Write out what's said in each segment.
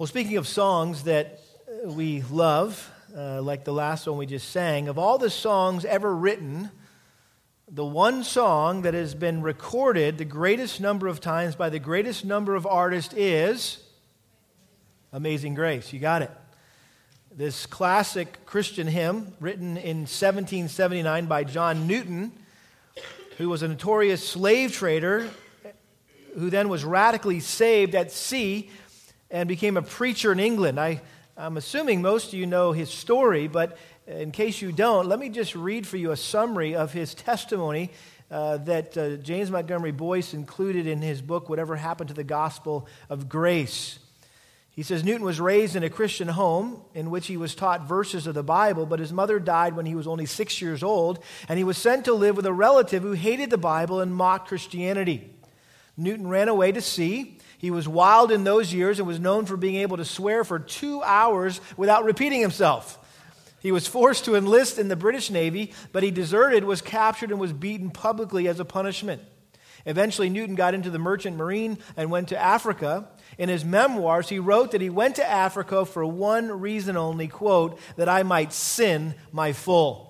Well, speaking of songs that uh, we love, uh, like the last one we just sang, of all the songs ever written, the one song that has been recorded the greatest number of times by the greatest number of artists is Amazing Grace. You got it. This classic Christian hymn, written in 1779 by John Newton, who was a notorious slave trader, who then was radically saved at sea and became a preacher in England. I, I'm assuming most of you know his story, but in case you don't, let me just read for you a summary of his testimony uh, that uh, James Montgomery Boice included in his book, Whatever Happened to the Gospel of Grace. He says Newton was raised in a Christian home in which he was taught verses of the Bible, but his mother died when he was only six years old, and he was sent to live with a relative who hated the Bible and mocked Christianity. Newton ran away to sea he was wild in those years and was known for being able to swear for two hours without repeating himself. He was forced to enlist in the British Navy, but he deserted, was captured, and was beaten publicly as a punishment. Eventually, Newton got into the merchant marine and went to Africa. In his memoirs, he wrote that he went to Africa for one reason only, quote, that I might sin my full.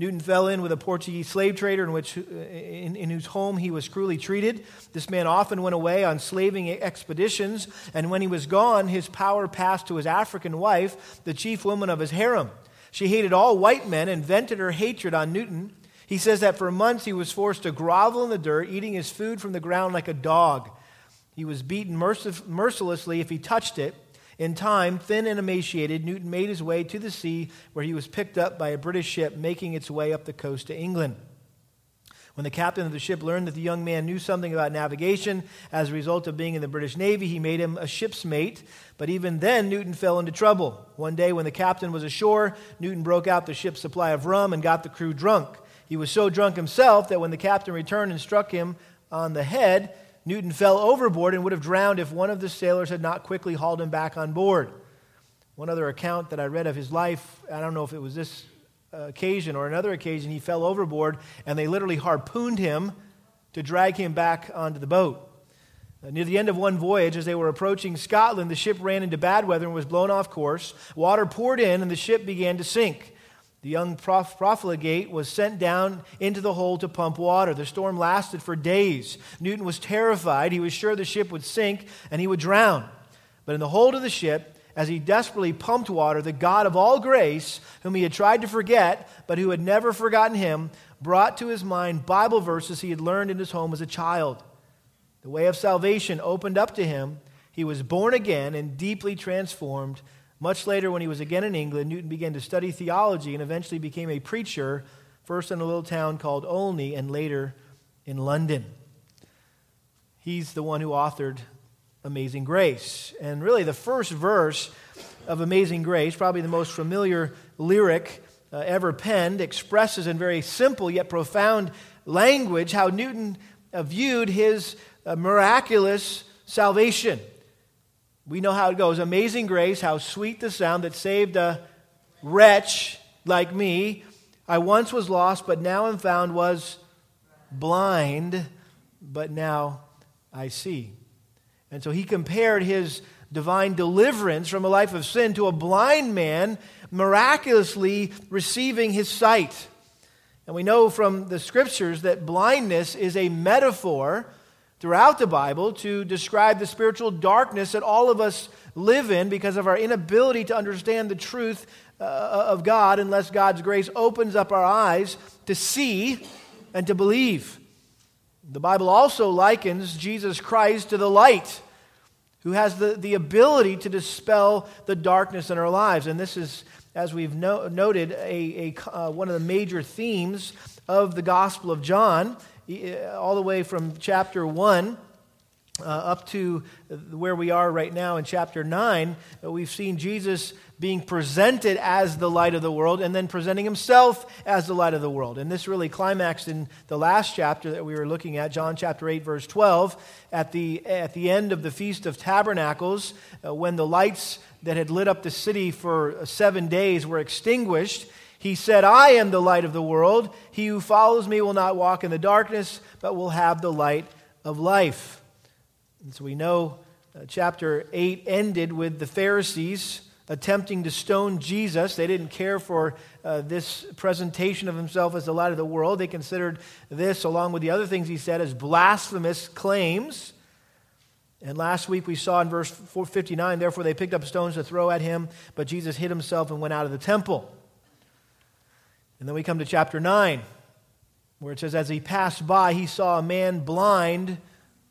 Newton fell in with a Portuguese slave trader in, which, in, in, whose home he was cruelly treated. This man often went away on slaving expeditions, and when he was gone, his power passed to his African wife, the chief woman of his harem. She hated all white men and vented her hatred on Newton. He says that for months he was forced to grovel in the dirt, eating his food from the ground like a dog. He was beaten mercilessly if he touched it. In time, thin and emaciated, Newton made his way to the sea where he was picked up by a British ship making its way up the coast to England. When the captain of the ship learned that the young man knew something about navigation as a result of being in the British Navy, he made him a ship's mate. But even then, Newton fell into trouble. One day, when the captain was ashore, Newton broke out the ship's supply of rum and got the crew drunk. He was so drunk himself that when the captain returned and struck him on the head, Newton fell overboard and would have drowned if one of the sailors had not quickly hauled him back on board. One other account that I read of his life, I don't know if it was this uh, occasion or another occasion, he fell overboard and they literally harpooned him to drag him back onto the boat. Uh, near the end of one voyage, as they were approaching Scotland, the ship ran into bad weather and was blown off course. Water poured in and the ship began to sink. The young prof- profligate was sent down into the hold to pump water. The storm lasted for days. Newton was terrified. He was sure the ship would sink and he would drown. But in the hold of the ship, as he desperately pumped water, the God of all grace, whom he had tried to forget, but who had never forgotten him, brought to his mind Bible verses he had learned in his home as a child. The way of salvation opened up to him. He was born again and deeply transformed much later, when he was again in England, Newton began to study theology and eventually became a preacher, first in a little town called Olney and later in London. He's the one who authored Amazing Grace. And really, the first verse of Amazing Grace, probably the most familiar lyric uh, ever penned, expresses in very simple yet profound language how Newton uh, viewed his uh, miraculous salvation. We know how it goes. Amazing grace, how sweet the sound that saved a wretch like me. I once was lost, but now am found, was blind, but now I see. And so he compared his divine deliverance from a life of sin to a blind man miraculously receiving his sight. And we know from the scriptures that blindness is a metaphor throughout the Bible to describe the spiritual darkness that all of us live in because of our inability to understand the truth uh, of God unless God's grace opens up our eyes to see and to believe. The Bible also likens Jesus Christ to the light who has the, the ability to dispel the darkness in our lives. And this is, as we've no, noted, a, a uh, one of the major themes of the Gospel of John. Uh, all the way from chapter 1 uh, up to where we are right now in chapter 9, uh, we've seen Jesus being presented as the light of the world and then presenting himself as the light of the world. And this really climaxed in the last chapter that we were looking at, John chapter 8, verse 12, at the, at the end of the Feast of Tabernacles, uh, when the lights that had lit up the city for seven days were extinguished he said, I am the light of the world. He who follows me will not walk in the darkness, but will have the light of life. And so we know Uh, chapter 8 ended with the Pharisees attempting to stone Jesus. They didn't care for uh, this presentation of himself as the light of the world. They considered this, along with the other things he said, as blasphemous claims. And last week we saw in verse 59 therefore they picked up stones to throw at him, but Jesus hid himself and went out of the temple. And then we come to chapter 9, where it says, As he passed by, he saw a man blind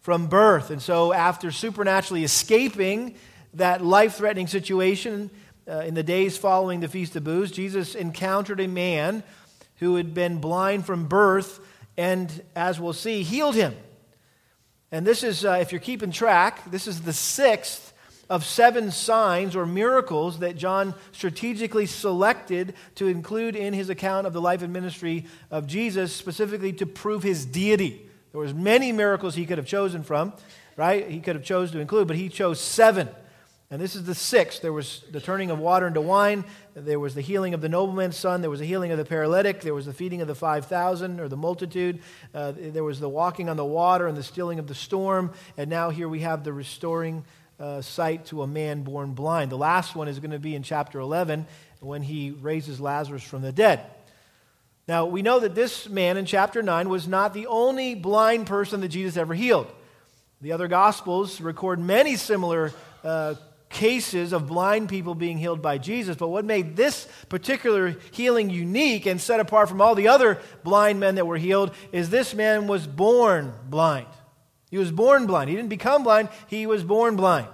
from birth. And so, after supernaturally escaping that life threatening situation uh, in the days following the Feast of Booths, Jesus encountered a man who had been blind from birth and, as we'll see, healed him. And this is, uh, if you're keeping track, this is the sixth of seven signs or miracles that John strategically selected to include in his account of the life and ministry of Jesus, specifically to prove his deity. There was many miracles he could have chosen from, right? He could have chose to include, but he chose seven. And this is the sixth. There was the turning of water into wine. There was the healing of the nobleman's son. There was the healing of the paralytic. There was the feeding of the 5,000 or the multitude. Uh, there was the walking on the water and the stilling of the storm. And now here we have the restoring uh, sight to a man born blind. The last one is going to be in chapter 11 when he raises Lazarus from the dead. Now, we know that this man in chapter 9 was not the only blind person that Jesus ever healed. The other Gospels record many similar uh, cases of blind people being healed by Jesus. But what made this particular healing unique and set apart from all the other blind men that were healed is this man was born blind. He was born blind. He didn't become blind, he was born blind.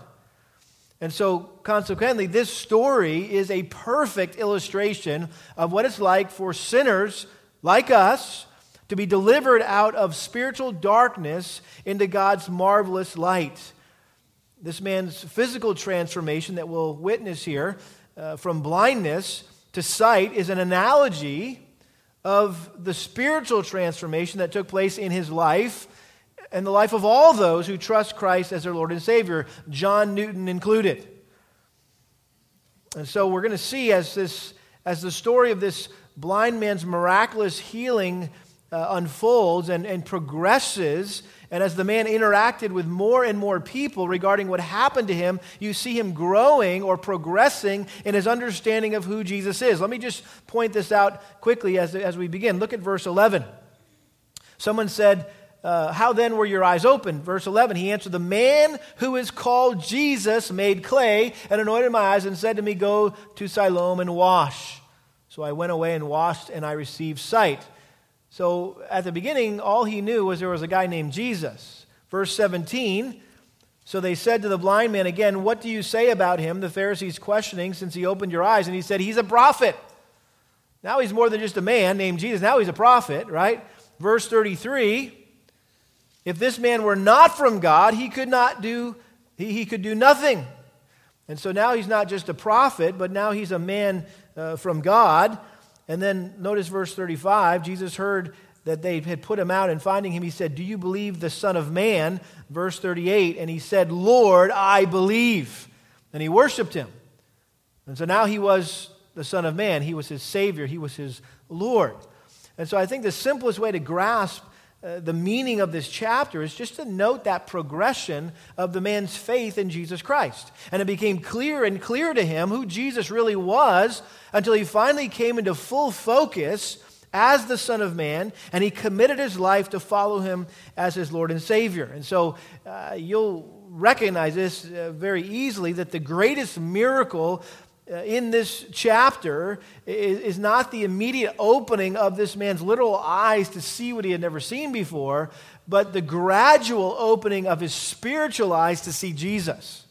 And so, consequently, this story is a perfect illustration of what it's like for sinners like us to be delivered out of spiritual darkness into God's marvelous light. This man's physical transformation that we'll witness here uh, from blindness to sight is an analogy of the spiritual transformation that took place in his life and the life of all those who trust Christ as their Lord and Savior, John Newton included. And so we're going to see as, this, as the story of this blind man's miraculous healing uh, unfolds and, and progresses, and as the man interacted with more and more people regarding what happened to him, you see him growing or progressing in his understanding of who Jesus is. Let me just point this out quickly as, as we begin. Look at verse 11. Someone said, uh, How then were your eyes opened? Verse 11, he answered, The man who is called Jesus made clay and anointed my eyes and said to me, Go to Siloam and wash. So I went away and washed, and I received sight. So at the beginning, all he knew was there was a guy named Jesus. Verse 17 So they said to the blind man again, What do you say about him? The Pharisees questioning, since he opened your eyes. And he said, He's a prophet. Now he's more than just a man named Jesus. Now he's a prophet, right? Verse 33 If this man were not from God, he could not do, he, he could do nothing. And so now he's not just a prophet, but now he's a man uh, from God. And then notice verse 35 Jesus heard that they had put him out, and finding him, he said, Do you believe the Son of Man? Verse 38, and he said, Lord, I believe. And he worshiped him. And so now he was the Son of Man. He was his Savior, he was his Lord. And so I think the simplest way to grasp uh, the meaning of this chapter is just to note that progression of the man's faith in Jesus Christ. And it became clear and clear to him who Jesus really was until he finally came into full focus as the Son of Man and he committed his life to follow him as his Lord and Savior. And so uh, you'll recognize this uh, very easily that the greatest miracle Uh, in this chapter is, is not the immediate opening of this man's literal eyes to see what he had never seen before, but the gradual opening of his spiritual eyes to see Jesus.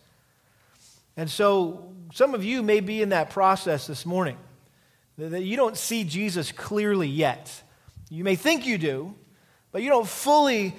And so some of you may be in that process this morning, that you don't see Jesus clearly yet. You may think you do, but you don't fully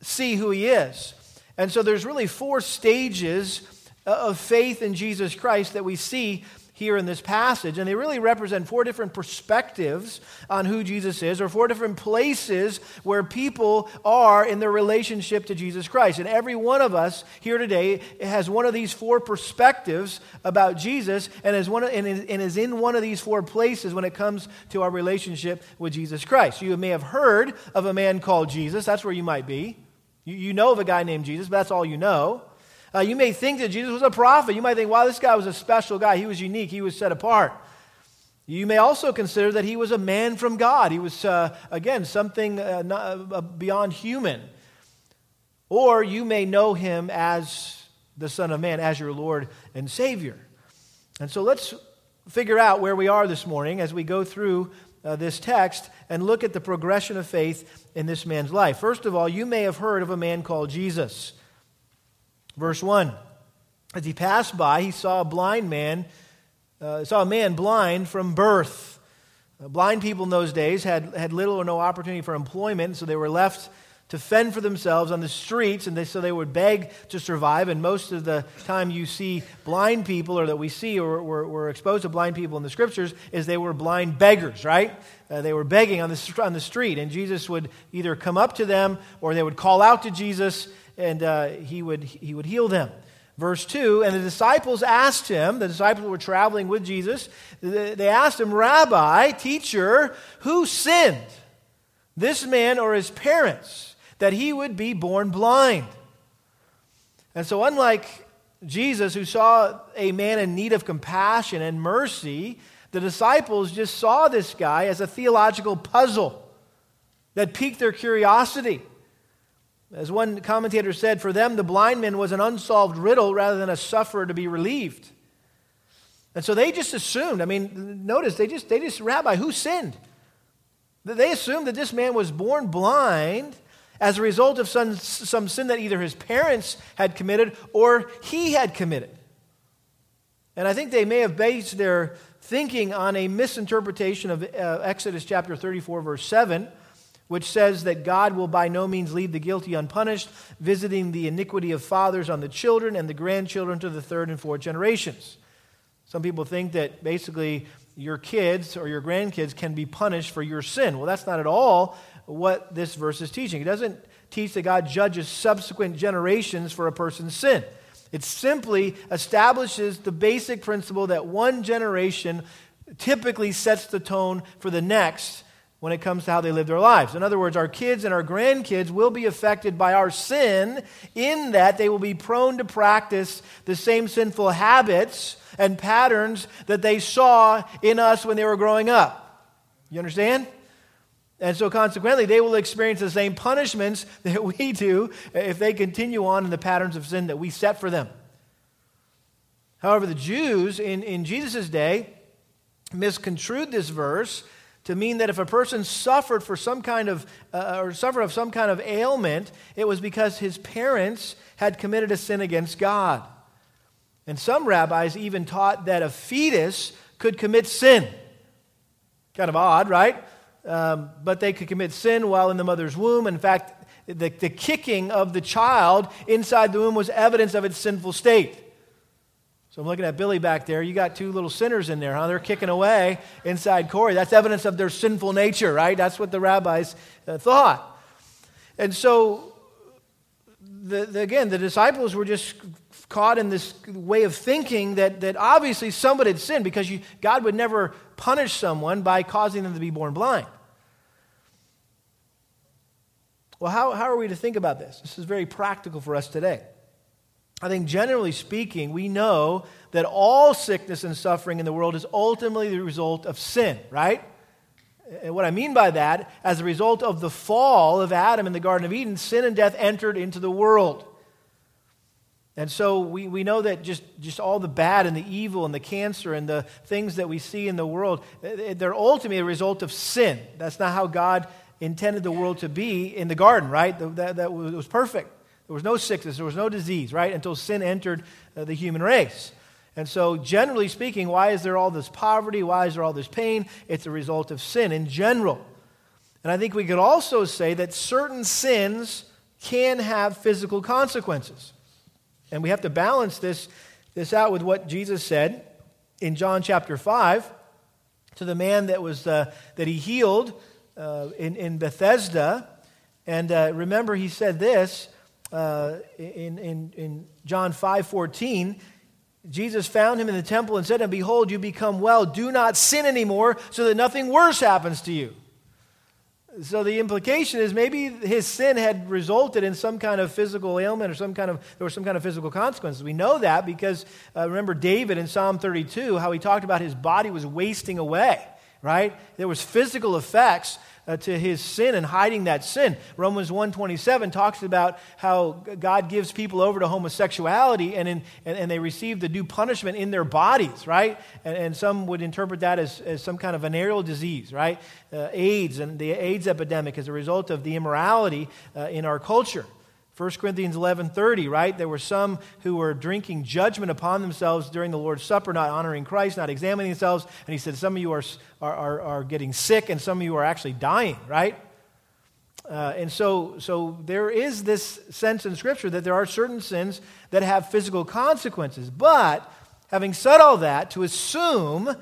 see who he is. And so there's really four stages Uh, of faith in Jesus Christ that we see here in this passage. And they really represent four different perspectives on who Jesus is, or four different places where people are in their relationship to Jesus Christ. And every one of us here today has one of these four perspectives about Jesus and is, one of, and is in one of these four places when it comes to our relationship with Jesus Christ. You may have heard of a man called Jesus, that's where you might be. You, you know of a guy named Jesus, but that's all you know. Uh, you may think that Jesus was a prophet. You might think, wow, this guy was a special guy. He was unique. He was set apart. You may also consider that he was a man from God. He was, uh, again, something uh, not, uh, beyond human. Or you may know him as the Son of Man, as your Lord and Savior. And so let's figure out where we are this morning as we go through uh, this text and look at the progression of faith in this man's life. First of all, you may have heard of a man called Jesus. Verse 1 As he passed by, he saw a blind man, uh, saw a man blind from birth. Uh, blind people in those days had, had little or no opportunity for employment, so they were left to fend for themselves on the streets, and they, so they would beg to survive. And most of the time, you see blind people, or that we see, or we're, exposed to blind people in the scriptures, is they were blind beggars, right? Uh, they were begging on the, on the street, and Jesus would either come up to them or they would call out to Jesus, and uh, he, would, he would heal them. Verse 2 And the disciples asked him, the disciples were traveling with Jesus, they asked him, Rabbi, teacher, who sinned, this man or his parents? that he would be born blind. And so, unlike Jesus, who saw a man in need of compassion and mercy, the disciples just saw this guy as a theological puzzle that piqued their curiosity. As one commentator said, for them, the blind man was an unsolved riddle rather than a sufferer to be relieved. And so they just assumed, I mean, notice, they just, they just, Rabbi, who sinned? They assumed that this man was born blind as a result of some, some sin that either his parents had committed or he had committed. And I think they may have based their thinking on a misinterpretation of uh, Exodus chapter 34, verse 7, which says that God will by no means leave the guilty unpunished, visiting the iniquity of fathers on the children and the grandchildren to the third and fourth generations. Some people think that basically your kids or your grandkids can be punished for your sin. Well, that's not at all what this verse is teaching. It doesn't teach that God judges subsequent generations for a person's sin. It simply establishes the basic principle that one generation typically sets the tone for the next when it comes to how they live their lives. In other words, our kids and our grandkids will be affected by our sin in that they will be prone to practice the same sinful habits and patterns that they saw in us when they were growing up. You understand? And so, consequently, they will experience the same punishments that we do if they continue on in the patterns of sin that we set for them. However, the Jews in, in Jesus' day misconstrued this verse to mean that if a person suffered for some kind of uh, or suffered of some kind of ailment, it was because his parents had committed a sin against God. And some rabbis even taught that a fetus could commit sin. Kind of odd, right? um, but they could commit sin while in the mother's womb. In fact, the, the kicking of the child inside the womb was evidence of its sinful state. So I'm looking at Billy back there. You got two little sinners in there, huh? They're kicking away inside Corey. That's evidence of their sinful nature, right? That's what the rabbis uh, thought. And so, the, the, again, the disciples were just caught in this way of thinking that, that obviously somebody had sinned because you, God would never punish someone by causing them to be born blind. Well, how, how are we to think about this? This is very practical for us today. I think generally speaking, we know that all sickness and suffering in the world is ultimately the result of sin, right? And what I mean by that, as a result of the fall of Adam in the Garden of Eden, sin and death entered into the world. And so we, we know that just, just all the bad and the evil and the cancer and the things that we see in the world, they're ultimately a result of sin. That's not how God intended the world to be in the garden, right? That, that was perfect. There was no sickness, there was no disease, right? Until sin entered uh, the human race. And so, generally speaking, why is there all this poverty? Why is there all this pain? It's a result of sin in general. And I think we could also say that certain sins can have physical consequences. And we have to balance this, this out with what Jesus said in John chapter 5 to the man that, was, uh, that he healed uh, in, in Bethesda. And uh, remember, he said this uh, in, in, in John 5 14. Jesus found him in the temple and said to him, Behold, you become well. Do not sin anymore so that nothing worse happens to you. so the implication is maybe his sin had resulted in some kind of physical ailment or some kind of there was some kind of physical consequences. We know that because uh, remember David in Psalm 32 how he talked about his body was wasting away, right? There was physical effects uh, to his sin and hiding that sin. Romans 1.27 talks about how God gives people over to homosexuality and, in, and, and, they receive the due punishment in their bodies, right? And, and some would interpret that as, as some kind of venereal disease, right? Uh, AIDS and the AIDS epidemic as a result of the immorality uh, in our culture. 1 Corinthians 11:30, right? There were some who were drinking judgment upon themselves during the Lord's Supper, not honoring Christ, not examining themselves. And he said, Some of you are, are, are, getting sick, and some of you are actually dying, right? Uh, and so, so there is this sense in Scripture that there are certain sins that have physical consequences. But having said all that, to assume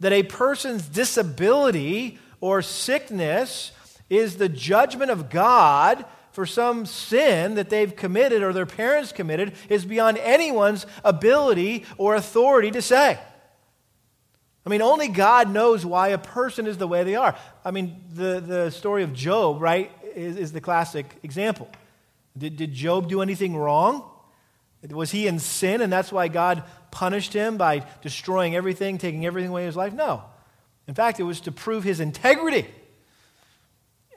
that a person's disability or sickness is the judgment of God for some sin that they've committed or their parents committed is beyond anyone's ability or authority to say. I mean, only God knows why a person is the way they are. I mean, the, the story of Job, right, is, is the classic example. Did, did Job do anything wrong? Was he in sin and that's why God punished him by destroying everything, taking everything away in his life? No. In fact, it was to prove his integrity.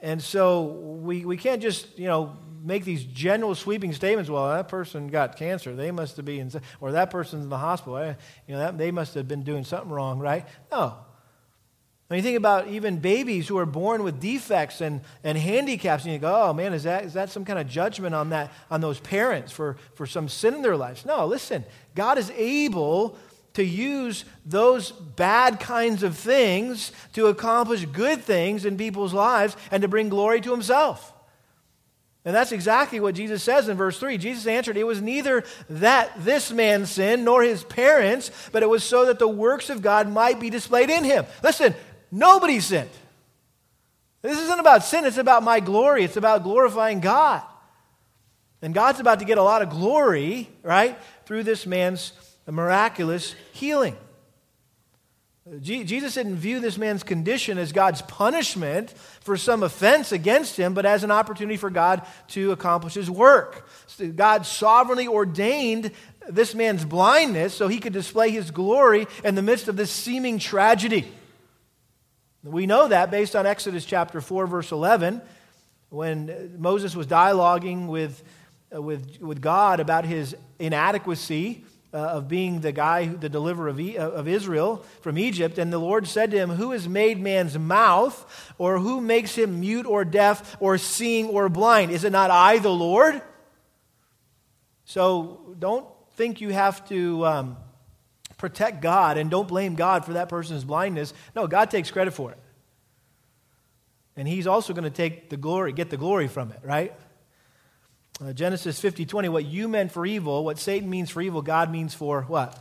And so we, we can't just, you know, make these general sweeping statements. Well, that person got cancer. They must have been, or that person's in the hospital. Eh, you know, that, they must have been doing something wrong, right? No. When you think about even babies who are born with defects and, and handicaps, and you go, oh man, is that, is that some kind of judgment on, that, on those parents for, for some sin in their lives? No, listen, God is able to use those bad kinds of things to accomplish good things in people's lives and to bring glory to himself. And that's exactly what Jesus says in verse 3. Jesus answered, It was neither that this man sinned nor his parents, but it was so that the works of God might be displayed in him. Listen, nobody sinned. This isn't about sin, it's about my glory. It's about glorifying God. And God's about to get a lot of glory, right, through this man's a miraculous healing. Jesus didn't view this man's condition as God's punishment for some offense against him, but as an opportunity for God to accomplish his work. God sovereignly ordained this man's blindness so he could display his glory in the midst of this seeming tragedy. We know that based on Exodus chapter 4, verse 11, when Moses was dialoguing with, uh, with, with God about his inadequacy uh, of being the guy, the deliverer of, e- of Israel from Egypt. And the Lord said to him, Who has made man's mouth, or who makes him mute or deaf, or seeing or blind? Is it not I, the Lord? So don't think you have to um, protect God and don't blame God for that person's blindness. No, God takes credit for it. And He's also going to take the glory, get the glory from it, right? Uh, Genesis 50 20, what you meant for evil, what Satan means for evil, God means for what?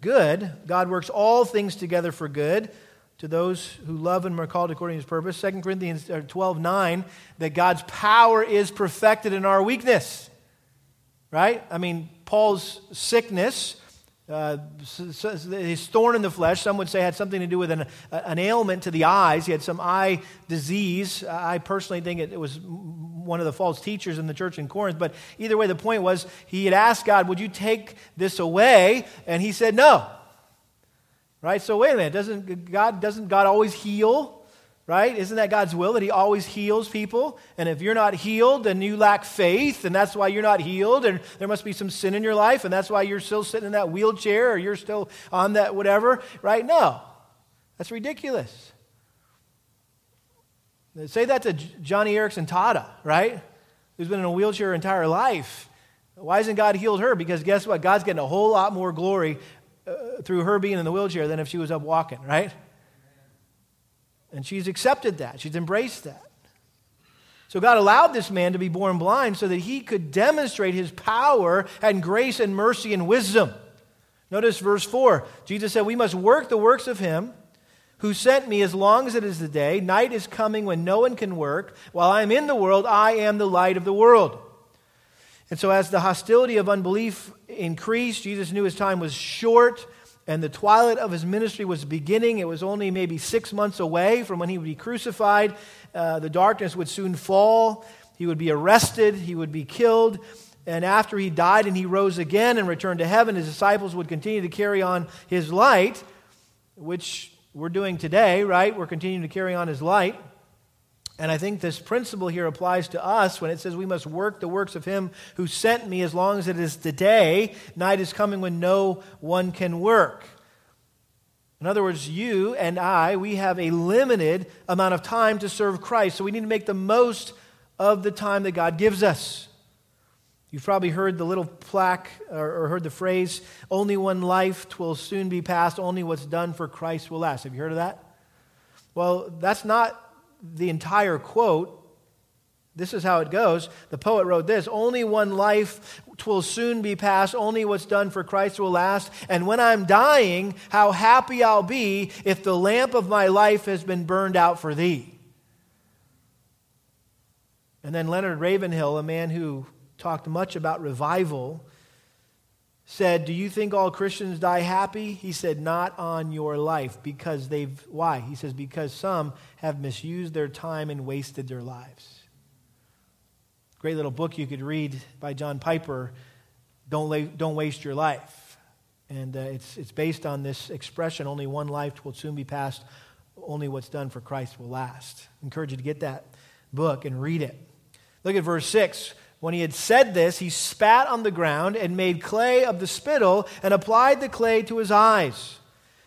Good. God works all things together for good to those who love and are called according to his purpose. 2 Corinthians uh, 12 9, that God's power is perfected in our weakness. Right? I mean, Paul's sickness uh, his thorn in the flesh, some would say, had something to do with an, an ailment to the eyes. He had some eye disease. I personally think it, it was one of the false teachers in the church in Corinth. But either way, the point was he had asked God, Would you take this away? And he said, No. Right? So wait a minute. Doesn't God, doesn't God always heal? Right? Isn't that God's will that He always heals people? And if you're not healed, then you lack faith, and that's why you're not healed, and there must be some sin in your life, and that's why you're still sitting in that wheelchair or you're still on that whatever, right? No, that's ridiculous. Say that to Joni Eareckson Tada, right? Who's been in a wheelchair her entire life. Why hasn't God healed her? Because guess what? God's getting a whole lot more glory uh, through her being in the wheelchair than if she was up walking, right? And she's accepted that, she's embraced that. So God allowed this man to be born blind so that he could demonstrate his power and grace and mercy and wisdom. Notice verse 4. Jesus said, We must work the works of him who sent me as long as it is the day. Night is coming when no one can work. While I am in the world, I am the light of the world. And so, as the hostility of unbelief increased, Jesus knew his time was short and the twilight of his ministry was beginning. It was only maybe six months away from when he would be crucified. Uh, the darkness would soon fall. He would be arrested. He would be killed. And after he died and he rose again and returned to heaven, his disciples would continue to carry on his light, which we're doing today, right? We're continuing to carry on his light. And I think this principle here applies to us when it says we must work the works of him who sent me as long as it is the day. Night is coming when no one can work. In other words, you and I, we have a limited amount of time to serve Christ. So we need to make the most of the time that God gives us. You've probably heard the little plaque or, heard the phrase, only one life will soon be past, only what's done for Christ will last. Have you heard of that? Well, that's not the entire quote. This is how it goes. The poet wrote this Only one life will soon be past, only what's done for Christ will last. And when I'm dying, how happy I'll be if the lamp of my life has been burned out for thee. And then Leonard Ravenhill, a man who talked much about revival, said, Do you think all Christians die happy? He said, Not on your life. Because they've, why? He says, Because some have misused their time and wasted their lives. Great little book you could read by John Piper, Don't, La- don't Waste Your Life. And uh, it's, it's based on this expression only one life will soon be passed, only what's done for Christ will last. I encourage you to get that book and read it. Look at verse 6. When he had said this, he spat on the ground and made clay of the spittle and applied the clay to his eyes.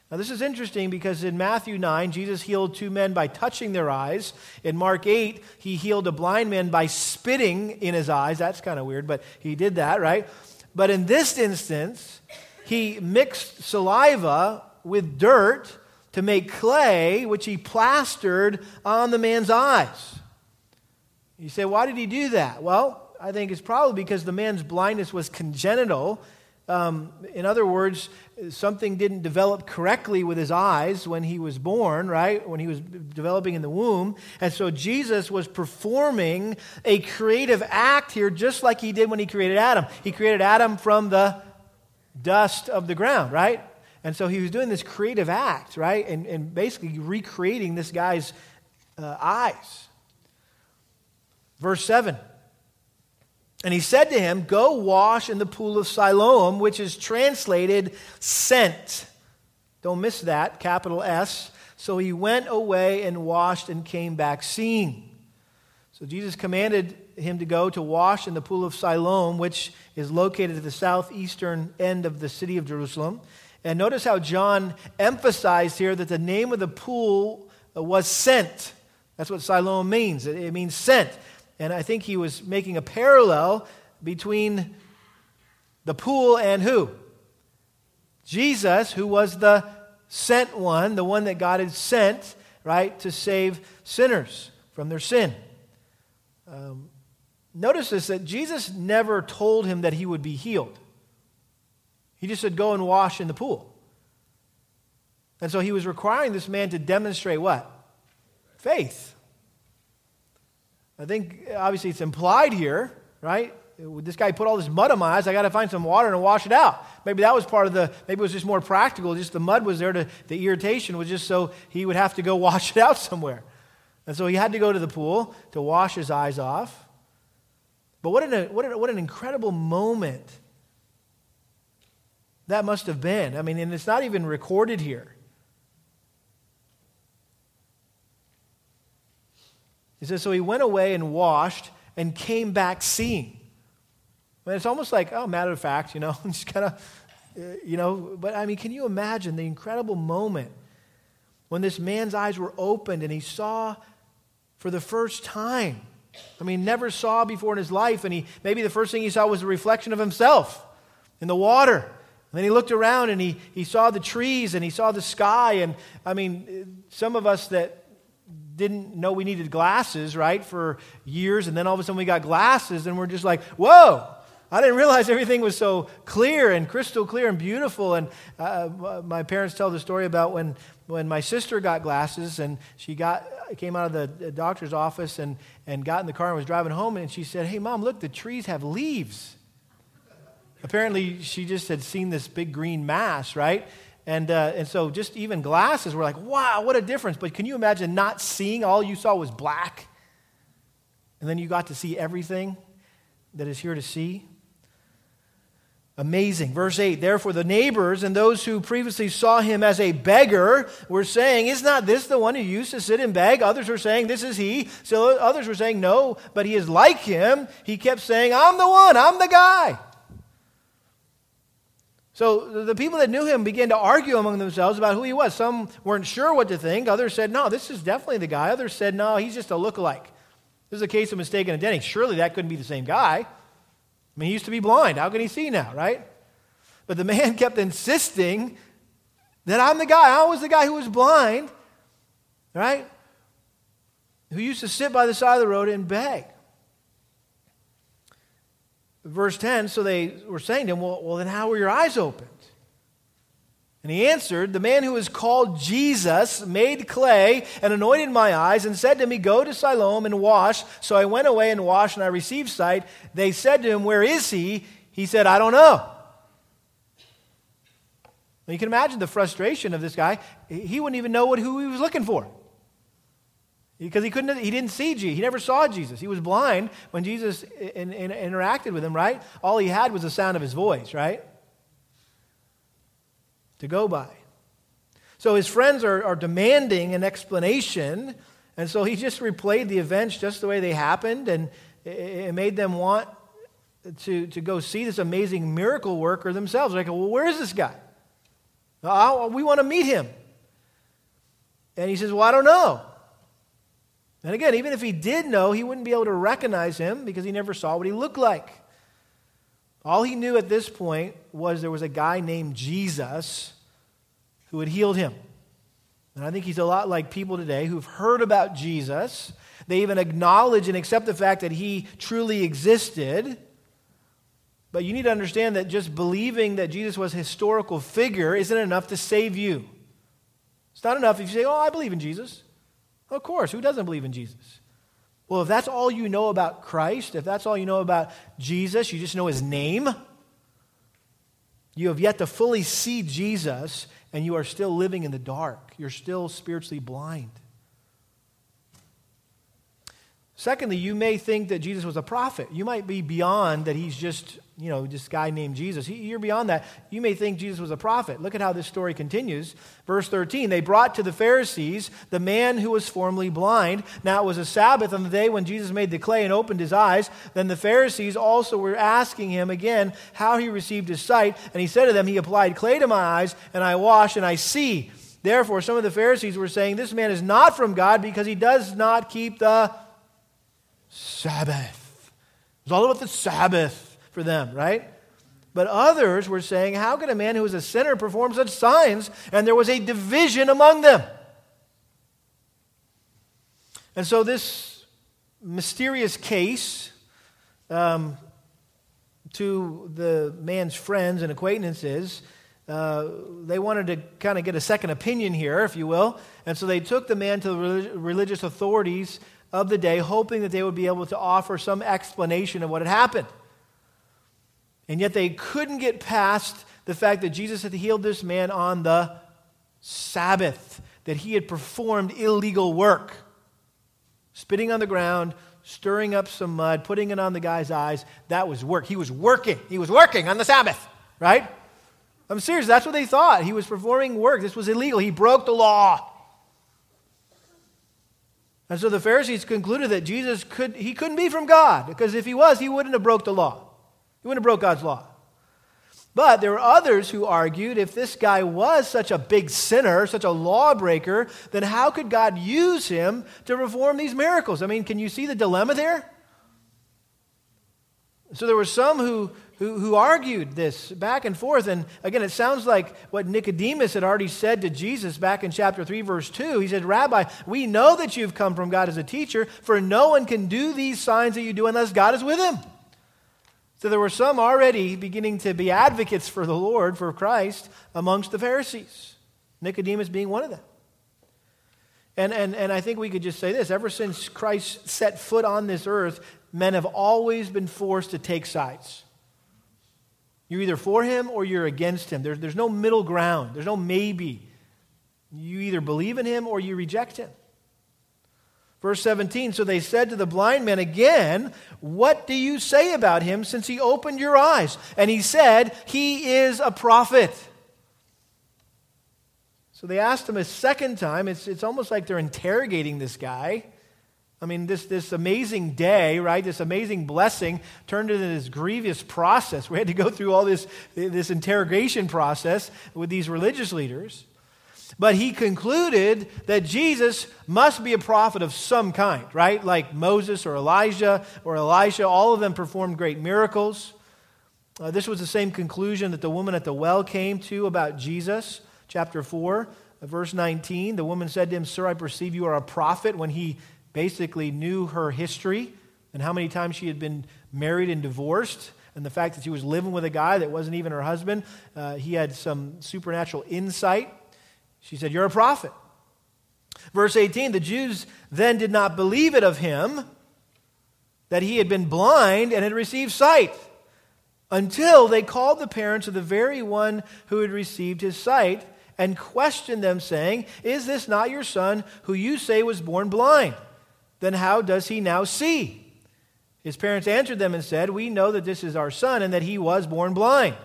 Now, this is interesting because in Matthew 9, Jesus healed two men by touching their eyes. In Mark 8, he healed a blind man by spitting in his eyes. That's kind of weird, but he did that, right? But in this instance, he mixed saliva with dirt to make clay, which he plastered on the man's eyes. You say, why did he do that? Well, I think it's probably because the man's blindness was congenital. Um, in other words, something didn't develop correctly with his eyes when he was born, right? When he was developing in the womb. And so Jesus was performing a creative act here, just like he did when he created Adam. He created Adam from the dust of the ground, right? And so he was doing this creative act, right? And, and basically recreating this guy's uh, eyes. Verse 7 and he said to him, Go wash in the pool of Siloam, which is translated sent. Don't miss that, capital S. So he went away and washed and came back seeing. So Jesus commanded him to go to wash in the pool of Siloam, which is located at the southeastern end of the city of Jerusalem. And notice how John emphasized here that the name of the pool was sent. That's what Siloam means. It means sent. And I think he was making a parallel between the pool and who? Jesus, who was the sent one, the one that God had sent, right, to save sinners from their sin. Um, notice this that Jesus never told him that he would be healed. He just said, Go and wash in the pool. And so he was requiring this man to demonstrate what? Faith. I think obviously it's implied here, right? This guy put all this mud on my eyes. I got to find some water and wash it out. Maybe that was part of the, maybe it was just more practical. Just the mud was there to, the irritation was just so he would have to go wash it out somewhere. And so he had to go to the pool to wash his eyes off. But what an, what an, what an incredible moment that must have been. I mean, and it's not even recorded here. He says, So he went away and washed and came back seeing. Mean, it's almost like, oh, matter of fact, you know, just kind of, uh, you know, but I mean, can you imagine the incredible moment when this man's eyes were opened and he saw for the first time? I mean, never saw before in his life, and he maybe the first thing he saw was a reflection of himself in the water. And then he looked around and he, he saw the trees and he saw the sky. And I mean, some of us that didn't know we needed glasses, right, for years, and then all of a sudden we got glasses, and we're just like, whoa, I didn't realize everything was so clear and crystal clear and beautiful. And uh, my parents tell the story about when, when my sister got glasses and she got, came out of the doctor's office and, and got in the car and was driving home, and she said, Hey, mom, look, the trees have leaves. Apparently, she just had seen this big green mass, right? And, uh, and so just even glasses were like, wow, what a difference. But can you imagine not seeing? All you saw was black. And then you got to see everything that is here to see. Amazing. Verse 8 Therefore, the neighbors and those who previously saw him as a beggar were saying, Is not this the one who used to sit and beg? Others were saying, This is he. So others were saying, No, but he is like him. He kept saying, I'm the one, I'm the guy. So the people that knew him began to argue among themselves about who he was. Some weren't sure what to think. Others said, No, this is definitely the guy. Others said, No, he's just a look-alike. This is a case of mistaken identity. Surely that couldn't be the same guy. I mean, he used to be blind. How can he see now, right? But the man kept insisting that I'm the guy. I was the guy who was blind, right? Who used to sit by the side of the road and beg. Verse 10 so they were saying to him, Well, well then how were your eyes opened? And he answered, The man who is called Jesus made clay and anointed my eyes and said to me, Go to Siloam and wash. So I went away and washed and I received sight. They said to him, Where is he? He said, I don't know. you can imagine the frustration of this guy. He wouldn't even know what, who he was looking for. Because he couldn't, he didn't see Jesus. He never saw Jesus. He was blind when Jesus in, in, interacted with him, right? All he had was the sound of his voice, right? to go by. So his friends are, are demanding an explanation, and so he just replayed the events just the way they happened, and it, made them want to, to go see this amazing miracle worker themselves. Like, well, where is this guy? Oh, we want to meet him. And he says, Well, I don't know. And again, even if he did know, he wouldn't be able to recognize him because he never saw what he looked like. All he knew at this point was there was a guy named Jesus who had healed him. And I think he's a lot like people today who've heard about Jesus. They even acknowledge and accept the fact that he truly existed. But you need to understand that just believing that Jesus was a historical figure isn't enough to save you. It's not enough if you say, Oh, I believe in Jesus. Of course, who doesn't believe in Jesus? Well, if that's all you know about Christ, if that's all you know about Jesus, you just know his name, you have yet to fully see Jesus and you are still living in the dark. You're still spiritually blind. Secondly, you may think that Jesus was a prophet. You might be beyond that he's just, you know, this guy named Jesus. You're beyond that. You may think Jesus was a prophet. Look at how this story continues. Verse 13 They brought to the Pharisees the man who was formerly blind. Now it was a Sabbath on the day when Jesus made the clay and opened his eyes. Then the Pharisees also were asking him again how he received his sight. And he said to them, He applied clay to my eyes, and I wash, and I see. Therefore, some of the Pharisees were saying, This man is not from God because he does not keep the Sabbath. It's all about the Sabbath for them, right? But others were saying, How could a man who is a sinner perform such signs? And there was a division among them. And so, this mysterious case um, to the man's friends and acquaintances, uh, they wanted to kind of get a second opinion here, if you will. And so they took the man to the religious authorities of the day, hoping that they would be able to offer some explanation of what had happened. And yet they couldn't get past the fact that Jesus had healed this man on the Sabbath, that he had performed illegal work. Spitting on the ground, stirring up some mud, putting it on the guy's eyes, that was work. He was working. He was working on the Sabbath, right? I'm serious. That's what they thought. He was performing work. This was illegal. He broke the law. And so the Pharisees concluded that Jesus could he couldn't be from God because if he was, he wouldn't have broke the law. He wouldn't have broke God's law. But there were others who argued if this guy was such a big sinner, such a lawbreaker, then how could God use him to perform these miracles? I mean, can you see the dilemma there? So there were some who who, who argued this back and forth. And again, it sounds like what Nicodemus had already said to Jesus back in chapter 3, verse 2. He said, Rabbi, we know that you've come from God as a teacher, for no one can do these signs that you do unless God is with him. So there were some already beginning to be advocates for the Lord, for Christ, amongst the Pharisees, Nicodemus being one of them. And, and, and I think we could just say this ever since Christ set foot on this earth, men have always been forced to take sides. You're either for him or you're against him. There's, there's no middle ground, there's no maybe. You either believe in him or you reject him. Verse 17 So they said to the blind man again, What do you say about him since he opened your eyes? And he said, He is a prophet. So they asked him a second time. It's, it's almost like they're interrogating this guy. I mean, this, this amazing day, right, this amazing blessing turned into this grievous process. We had to go through all this, this interrogation process with these religious leaders. But he concluded that Jesus must be a prophet of some kind, right? Like Moses or Elijah or Elisha. All of them performed great miracles. Uh, this was the same conclusion that the woman at the well came to about Jesus. Chapter 4, verse 19. The woman said to him, Sir, I perceive you are a prophet when he basically knew her history and how many times she had been married and divorced, and the fact that she was living with a guy that wasn't even her husband. Uh, he had some supernatural insight. She said, You're a prophet. Verse 18 The Jews then did not believe it of him that he had been blind and had received sight until they called the parents of the very one who had received his sight and questioned them, saying, Is this not your son who you say was born blind? then how does he now see? His parents answered them and said, We know that this is our son and that he was born blind.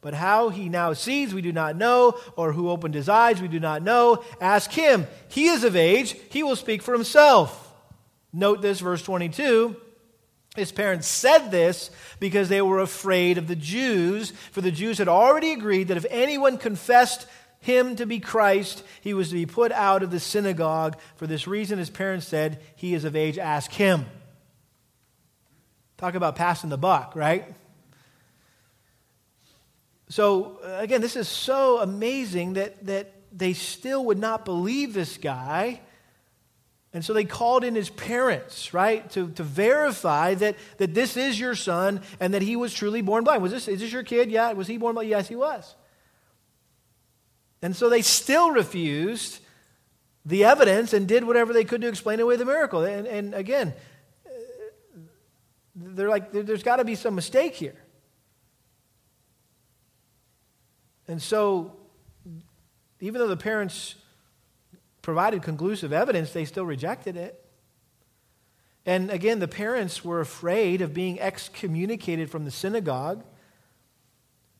But how he now sees, we do not know, or who opened his eyes, we do not know. Ask him. He is of age, he will speak for himself. Note this, verse 22. His parents said this because they were afraid of the Jews, for the Jews had already agreed that if anyone confessed him to be Christ, he was to be put out of the synagogue. For this reason, his parents said, He is of age, ask him. Talk about passing the buck, right? So, uh, again, this is so amazing that, that they still would not believe this guy. And so they called in his parents, right, to, to verify that, that this is your son and that he was truly born blind. Was this, is this your kid? Yeah. Was he born blind? Yes, he was. And so they still refused the evidence and did whatever they could to explain away the miracle. And, and again, they're like, there's got to be some mistake here. And so, even though the parents provided conclusive evidence, they still rejected it. And again, the parents were afraid of being excommunicated from the synagogue.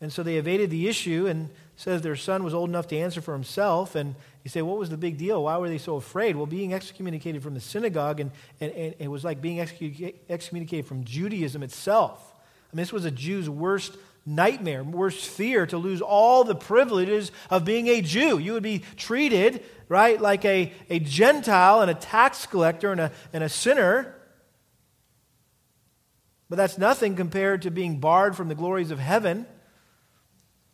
And so they evaded the issue and says their son was old enough to answer for himself. And you say, what was the big deal? Why were they so afraid? Well, being excommunicated from the synagogue, and, and, and it was like being excommunicated from Judaism itself. I mean, this was a Jew's worst nightmare, worst fear to lose all the privileges of being a Jew. You would be treated, right, like a, a Gentile and a tax collector and a, and a sinner. But that's nothing compared to being barred from the glories of heaven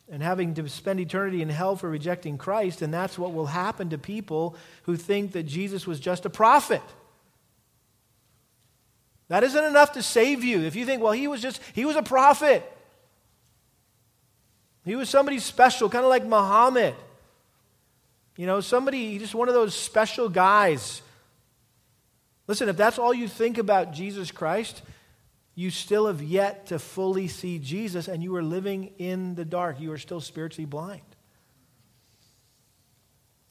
and having to spend eternity in hell for rejecting Christ. And that's what will happen to people who think that Jesus was just a prophet. That isn't enough to save you. If you think, well, he was just, he was a prophet. He was somebody special, kind of like Muhammad. You know, somebody, just one of those special guys. Listen, if that's all you think about Jesus Christ, you still have yet to fully see Jesus and you are living in the dark. You are still spiritually blind.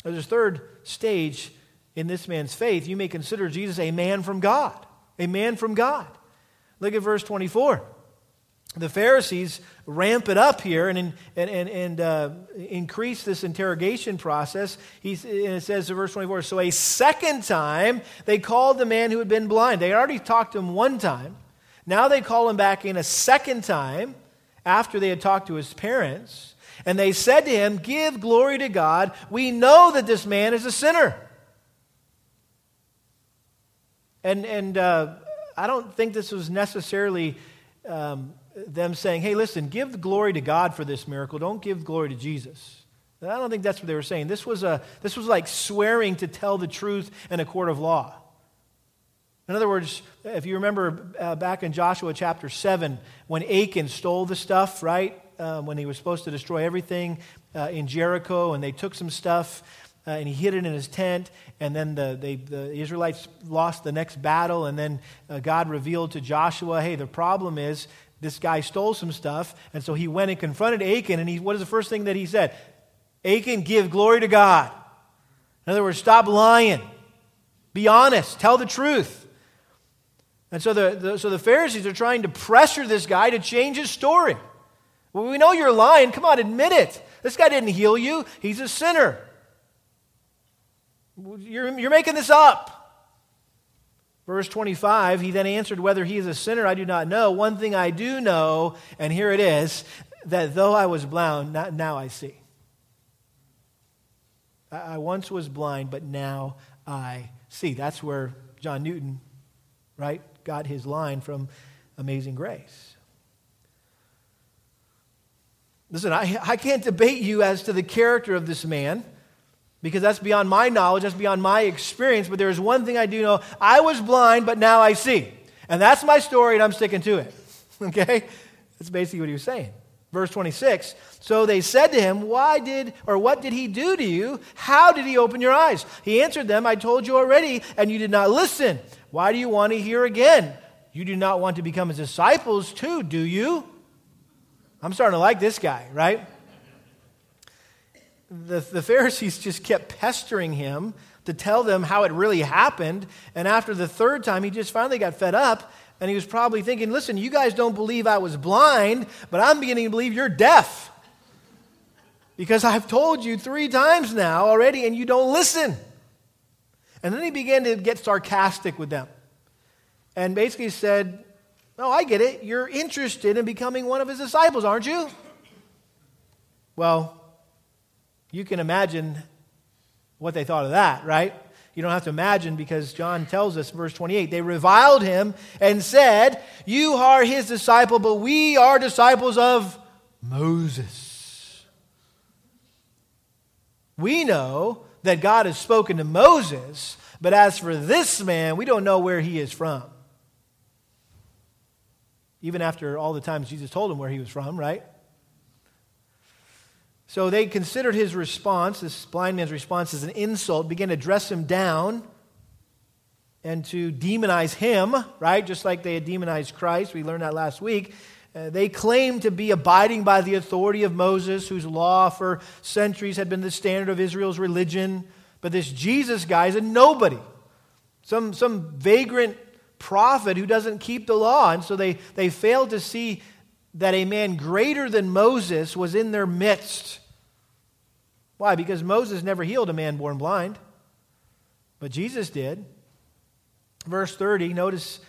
There's a third stage in this man's faith. You may consider Jesus a man from God. A man from God. Look at verse 24. The Pharisees ramp it up here and, and, and, and uh, increase this interrogation process. He's, and it says in verse 24 So a second time they called the man who had been blind. They already talked to him one time. Now they call him back in a second time after they had talked to his parents. And they said to him, Give glory to God. We know that this man is a sinner. And, and uh, I don't think this was necessarily um, them saying, Hey, listen, give the glory to God for this miracle. Don't give glory to Jesus. I don't think that's what they were saying. This was, a, this was like swearing to tell the truth in a court of law. In other words, if you remember uh, back in Joshua chapter 7, when Achan stole the stuff, right? Uh, when he was supposed to destroy everything uh, in Jericho, and they took some stuff uh, and he hid it in his tent, and then the, they, the Israelites lost the next battle, and then uh, God revealed to Joshua, hey, the problem is this guy stole some stuff. And so he went and confronted Achan. And he, what is the first thing that he said? Achan, give glory to God. In other words, stop lying. Be honest. Tell the truth. And so the, the, so the Pharisees are trying to pressure this guy to change his story. Well, we know you're lying. Come on, admit it. This guy didn't heal you, he's a sinner. You're, you're making this up. Verse 25, he then answered, Whether he is a sinner, I do not know. One thing I do know, and here it is, that though I was blind, now I see. I once was blind, but now I see. That's where John Newton, right, got his line from Amazing Grace. Listen, I, I can't debate you as to the character of this man because that's beyond my knowledge, that's beyond my experience. But there is one thing I do know I was blind, but now I see. And that's my story, and I'm sticking to it. Okay? That's basically what he was saying. Verse 26 So they said to him, Why did, or what did he do to you? How did he open your eyes? He answered them, I told you already, and you did not listen. Why do you want to hear again? You do not want to become his disciples too, do you? I'm starting to like this guy, right? The, the Pharisees just kept pestering him to tell them how it really happened. And after the third time, he just finally got fed up and he was probably thinking, listen, you guys don't believe I was blind, but I'm beginning to believe you're deaf. Because I've told you three times now already, and you don't listen. And then he began to get sarcastic with them and basically said, Oh, I get it. You're interested in becoming one of his disciples, aren't you? Well, you can imagine what they thought of that, right? You don't have to imagine because John tells us, verse 28, they reviled him and said, You are his disciple, but we are disciples of Moses. We know that God has spoken to Moses, but as for this man, we don't know where he is from. Even after all the times Jesus told him where he was from, right? So they considered his response, this blind man's response, as an insult, began to dress him down and to demonize him, right? Just like they had demonized Christ. We learned that last week. Uh, they claimed to be abiding by the authority of Moses, whose law for centuries had been the standard of Israel's religion. But this Jesus guy is a nobody, some, some vagrant prophet who doesn't keep the law. And so they, they failed to see that a man greater than Moses was in their midst. Why? Because Moses never healed a man born blind, but Jesus did. Verse 30, notice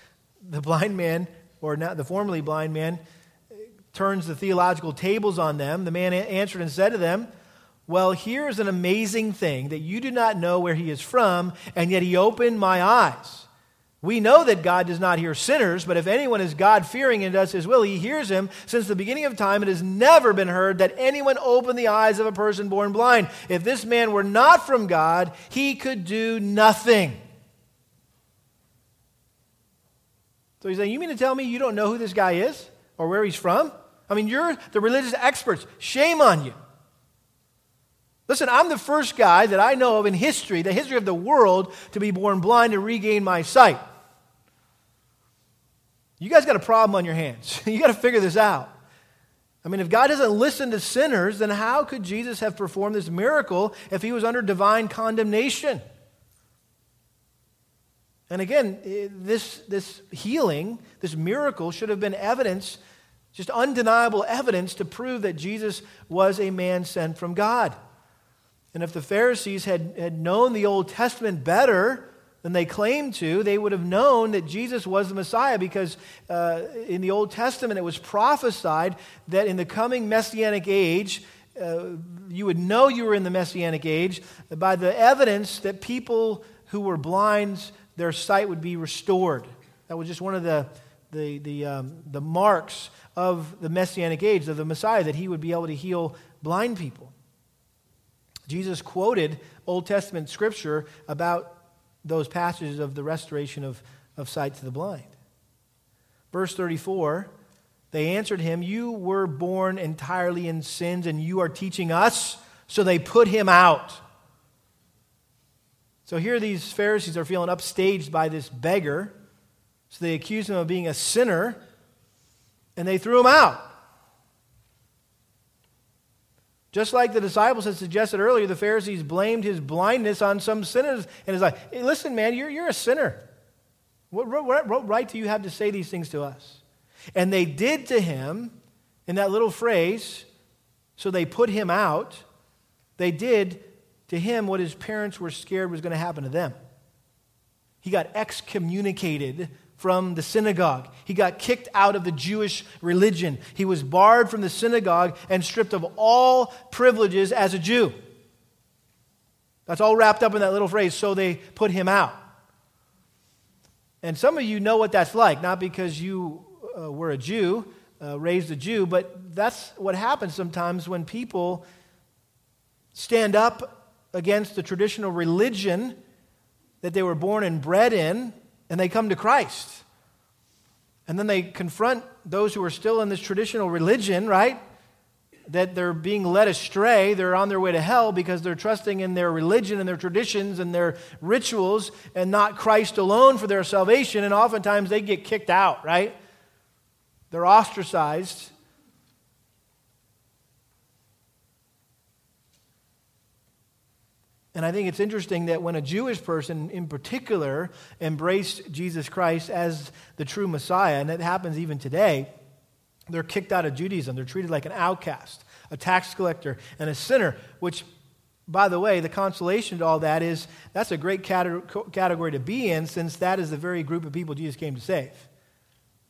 the blind man, or not the formerly blind man, turns the theological tables on them. The man answered and said to them, Well, here's an amazing thing that you do not know where he is from, and yet he opened my eyes. We know that God does not hear sinners, but if anyone is God fearing and does his will, he hears him. Since the beginning of time, it has never been heard that anyone opened the eyes of a person born blind. If this man were not from God, he could do nothing. So he's saying, You mean to tell me you don't know who this guy is or where he's from? I mean, you're the religious experts. Shame on you. Listen, I'm the first guy that I know of in history, the history of the world, to be born blind and regain my sight. You guys got a problem on your hands. you got to figure this out. I mean, if God doesn't listen to sinners, then how could Jesus have performed this miracle if he was under divine condemnation? And again, this, this healing, this miracle, should have been evidence, just undeniable evidence to prove that Jesus was a man sent from God. And if the Pharisees had, had known the Old Testament better, than they claimed to, they would have known that Jesus was the Messiah because uh, in the Old Testament it was prophesied that in the coming messianic age, uh, you would know you were in the messianic age by the evidence that people who were blind, their sight would be restored. That was just one of the, the, the, um, the marks of the messianic age, of the Messiah, that he would be able to heal blind people. Jesus quoted Old Testament scripture about those passages of the restoration of, of sight to the blind. Verse 34 they answered him, You were born entirely in sins, and you are teaching us. So they put him out. So here these Pharisees are feeling upstaged by this beggar. So they accuse him of being a sinner. And they threw him out. Just like the disciples had suggested earlier, the Pharisees blamed his blindness on some sinners. And it's like, hey, listen, man, you're, you're a sinner. What, what, what right do you have to say these things to us? And they did to him, in that little phrase, so they put him out, they did to him what his parents were scared was going to happen to them. He got excommunicated from the synagogue. He got kicked out of the Jewish religion. He was barred from the synagogue and stripped of all privileges as a Jew. That's all wrapped up in that little phrase, so they put him out. And some of you know what that's like, not because you uh, were a Jew, uh, raised a Jew, but that's what happens sometimes when people stand up against the traditional religion that they were born and bred in and they come to Christ. And then they confront those who are still in this traditional religion, right? That they're being led astray. They're on their way to hell because they're trusting in their religion and their traditions and their rituals and not Christ alone for their salvation. And oftentimes they get kicked out, right? They're ostracized. And I think it's interesting that when a Jewish person in particular embraced Jesus Christ as the true Messiah, and it happens even today, they're kicked out of Judaism. They're treated like an outcast, a tax collector, and a sinner, which, by the way, the consolation to all that is that's a great category to be in since that is the very group of people Jesus came to save.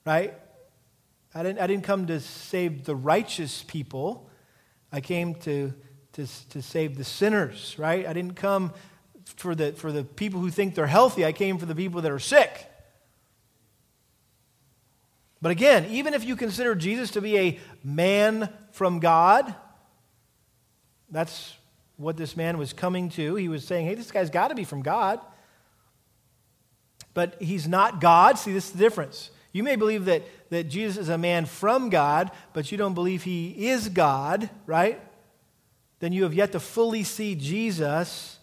Right? I didn't, I didn't come to save the righteous people, I came to to, to save the sinners, right? I didn't come for the, for the people who think they're healthy, I came for the people that are sick. But again, even if you consider Jesus to be a man from God, that's what this man was coming to. He was saying, hey, this guy's got to be from God. But he's not God. See, this is the difference. You may believe that, that Jesus is a man from God, but you don't believe he is God, right? Then you have yet to fully see Jesus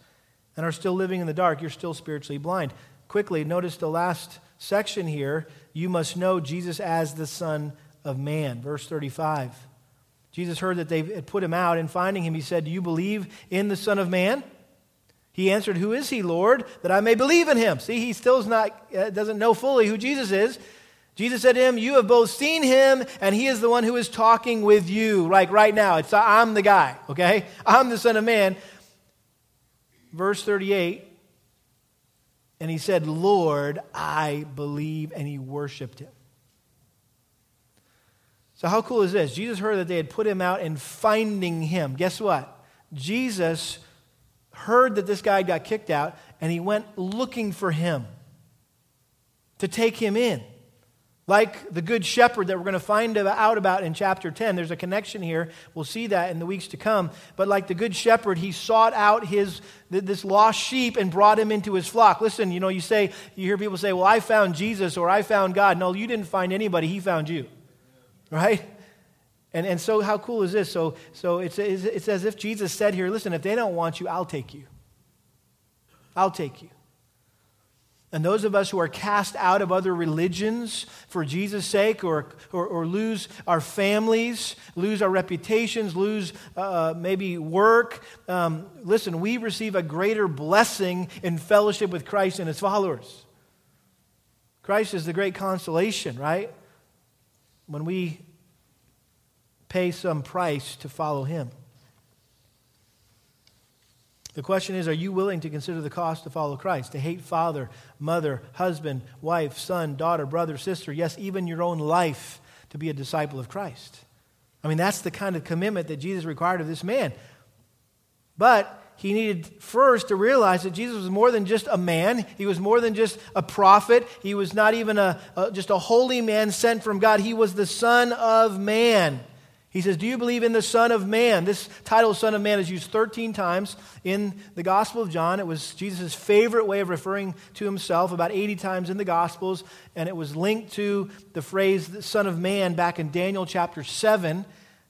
and are still living in the dark. You're still spiritually blind. Quickly, notice the last section here. You must know Jesus as the Son of Man. Verse 35. Jesus heard that they had put him out, and finding him, he said, Do you believe in the Son of Man? He answered, Who is he, Lord, that I may believe in him? See, he still not, uh, doesn't know fully who Jesus is. Jesus said to him, You have both seen him, and he is the one who is talking with you. Like right now, it's I'm the guy, okay? I'm the Son of Man. Verse 38, and he said, Lord, I believe, and he worshiped him. So, how cool is this? Jesus heard that they had put him out and finding him. Guess what? Jesus heard that this guy got kicked out, and he went looking for him to take him in. Like the good shepherd that we're going to find out about in chapter 10. There's a connection here. We'll see that in the weeks to come. But like the good shepherd, he sought out his this lost sheep and brought him into his flock. Listen, you know, you say you hear people say, "Well, I found Jesus or I found God." No, you didn't find anybody. He found you. Right? And, and so how cool is this? So, so it's, it's as if Jesus said here, listen, if they don't want you, I'll take you. I'll take you. And those of us who are cast out of other religions for Jesus' sake, or, or, or lose our families, lose our reputations, lose uh, maybe work, um, listen, we receive a greater blessing in fellowship with Christ and his followers. Christ is the great consolation, right? When we pay some price to follow him. The question is Are you willing to consider the cost to follow Christ? To hate father, mother, husband, wife, son, daughter, brother, sister, yes, even your own life to be a disciple of Christ? I mean, that's the kind of commitment that Jesus required of this man. But he needed first to realize that Jesus was more than just a man. He was more than just a prophet. He was not even a, a just a holy man sent from God. He was the Son of Man. He says, Do you believe in the Son of Man? This title, Son of Man, is used 13 times in the Gospel of John. It was Jesus' favorite way of referring to himself, about 80 times in the Gospels, and it was linked to the phrase the Son of Man back in Daniel chapter 7,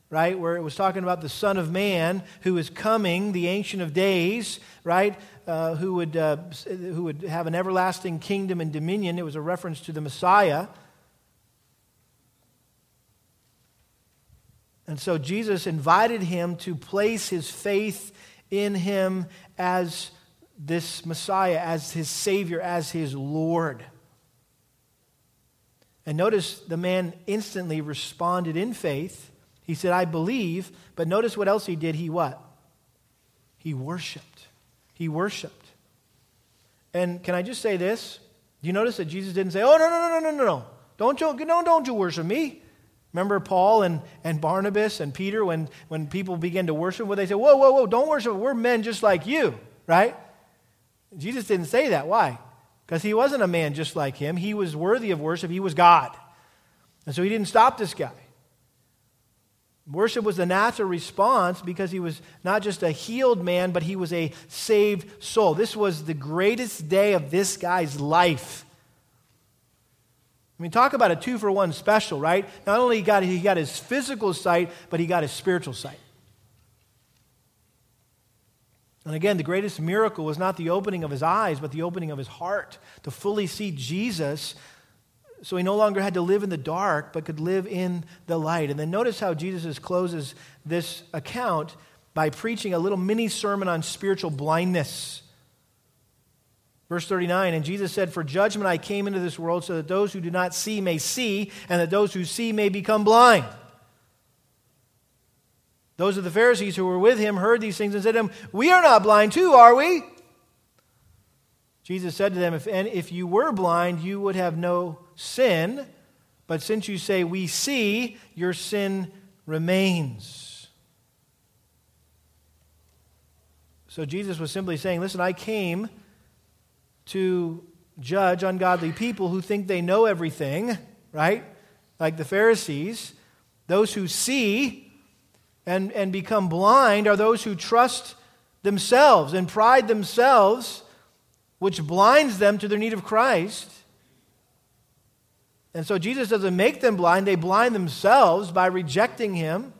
right, where it was talking about the Son of Man who is coming, the Ancient of Days, right, uh, who, would, uh, who would have an everlasting kingdom and dominion. It was a reference to the Messiah. And so Jesus invited him to place his faith in him as this Messiah, as his Savior, as his Lord. And notice the man instantly responded in faith. He said, I believe. But notice what else he did. He what? He worshiped. He worshiped. And can I just say this? Do you notice that Jesus didn't say, Oh, no, no, no, no, no, no. Don't you, no, don't you worship me. Remember Paul and, and Barnabas and Peter when, when people begin to worship? Well, they say, Whoa, whoa, whoa, don't worship. We're men just like you, right? Jesus didn't say that. Why? Because he wasn't a man just like him. He was worthy of worship. He was God. And so he didn't stop this guy. Worship was the natural response because he was not just a healed man, but he was a saved soul. This was the greatest day of this guy's life. Mean, talk about a two for one special, right? Not only got he got his physical sight, but he got his spiritual sight. And again, the greatest miracle was not the opening of his eyes, but the opening of his heart to fully see Jesus. So he no longer had to live in the dark, but could live in the light. And then notice how Jesus closes this account by preaching a little mini sermon on spiritual blindness. Verse 39 And Jesus said, For judgment I came into this world so that those who do not see may see, and that those who see may become blind. Those of the Pharisees who were with him heard these things and said to him, We are not blind too, are we? Jesus said to them, If, and if you were blind, you would have no sin. But since you say, We see, your sin remains. So Jesus was simply saying, Listen, I came to judge ungodly people who think they know everything, right? Like the Pharisees. Those who see and, and become blind are those who trust themselves and pride themselves, which blinds them to their need of Christ. And so Jesus doesn't make them blind, they blind themselves by rejecting him.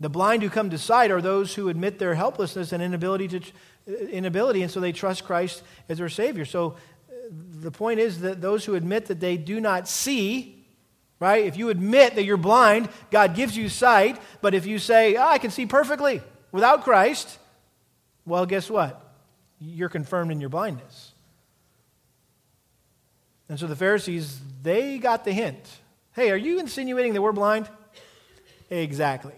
The blind who come to sight are those who admit their helplessness and inability to inability and so they trust Christ as their savior. So uh, the point is that those who admit that they do not see right? If you admit that you're blind, God gives you sight. But if you say, oh, I can see perfectly without Christ, well, guess what? You're confirmed in your blindness. And so the Pharisees, they got the hint. Hey, are you insinuating that we're blind? Exactly.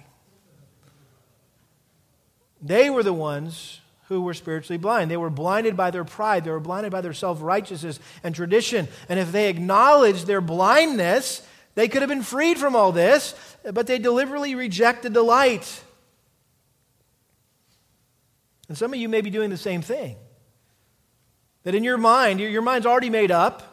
They were the ones who were spiritually blind. They were blinded by their pride, they were blinded by their self righteousness and tradition. And if they acknowledged their blindness, they could have been freed from all this, but they deliberately rejected the light. And some of you may be doing the same thing. That in your mind, your mind's already made up.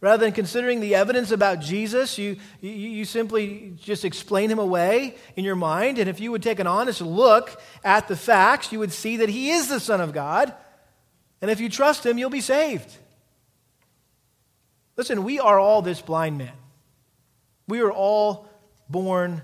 Rather than considering the evidence about Jesus, you, you, you, simply just explain him away in your mind. And if you would take an honest look at the facts, you would see that he is the Son of God. And if you trust him, you'll be saved. Listen, we are all this blind man. We were all born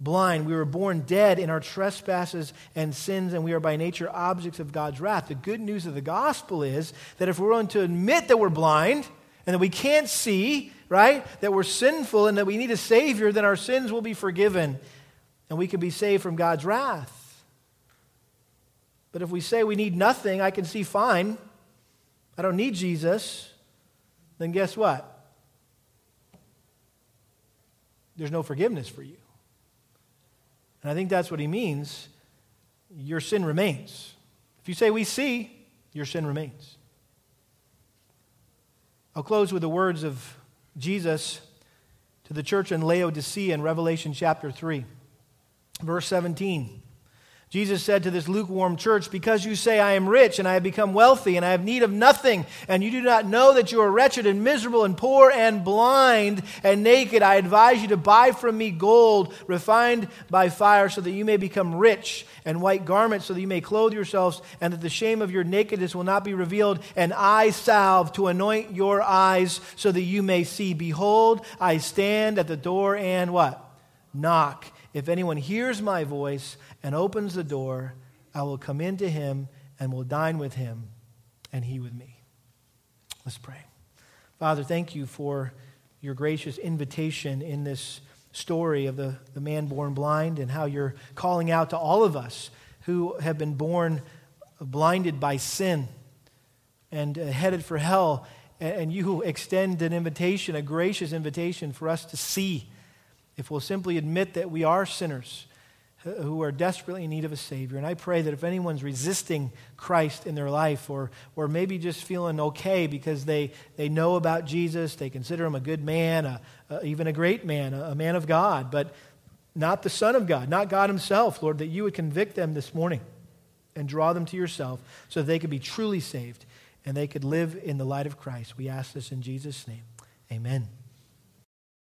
blind. We were born dead in our trespasses and sins, and we are by nature objects of God's wrath. The good news of the gospel is that if we're willing to admit that we're blind and that we can't see, right, that we're sinful and that we need a Savior, then our sins will be forgiven and we can be saved from God's wrath. But if we say we need nothing, I can see fine, I don't need Jesus, then guess what? there's no forgiveness for you. And I think that's what he means. Your sin remains. If you say we see, your sin remains. I'll close with the words of Jesus to the church in Laodicea in Revelation chapter 3, verse 17. Jesus said to this lukewarm church, Because you say, I am rich and I have become wealthy and I have need of nothing, and you do not know that you are wretched and miserable and poor and blind and naked, I advise you to buy from me gold refined by fire so that you may become rich, and white garments so that you may clothe yourselves, and that the shame of your nakedness will not be revealed, and eye salve to anoint your eyes so that you may see. Behold, I stand at the door and what? Knock. If anyone hears my voice and opens the door, I will come into him and will dine with him and he with me. Let's pray. Father, thank you for your gracious invitation in this story of the, the man born blind and how you're calling out to all of us who have been born blinded by sin and uh, headed for hell. And, and you extend an invitation, a gracious invitation for us to see if we'll simply admit that we are sinners Uh, who are desperately in need of a Savior. And I pray that if anyone's resisting Christ in their life or, or maybe just feeling okay because they, they know about Jesus, they consider him a good man, a, a, even a great man, a, a man of God, but not the Son of God, not God Himself, Lord, that you would convict them this morning and draw them to yourself so that they could be truly saved and they could live in the light of Christ. We ask this in Jesus' name. Amen.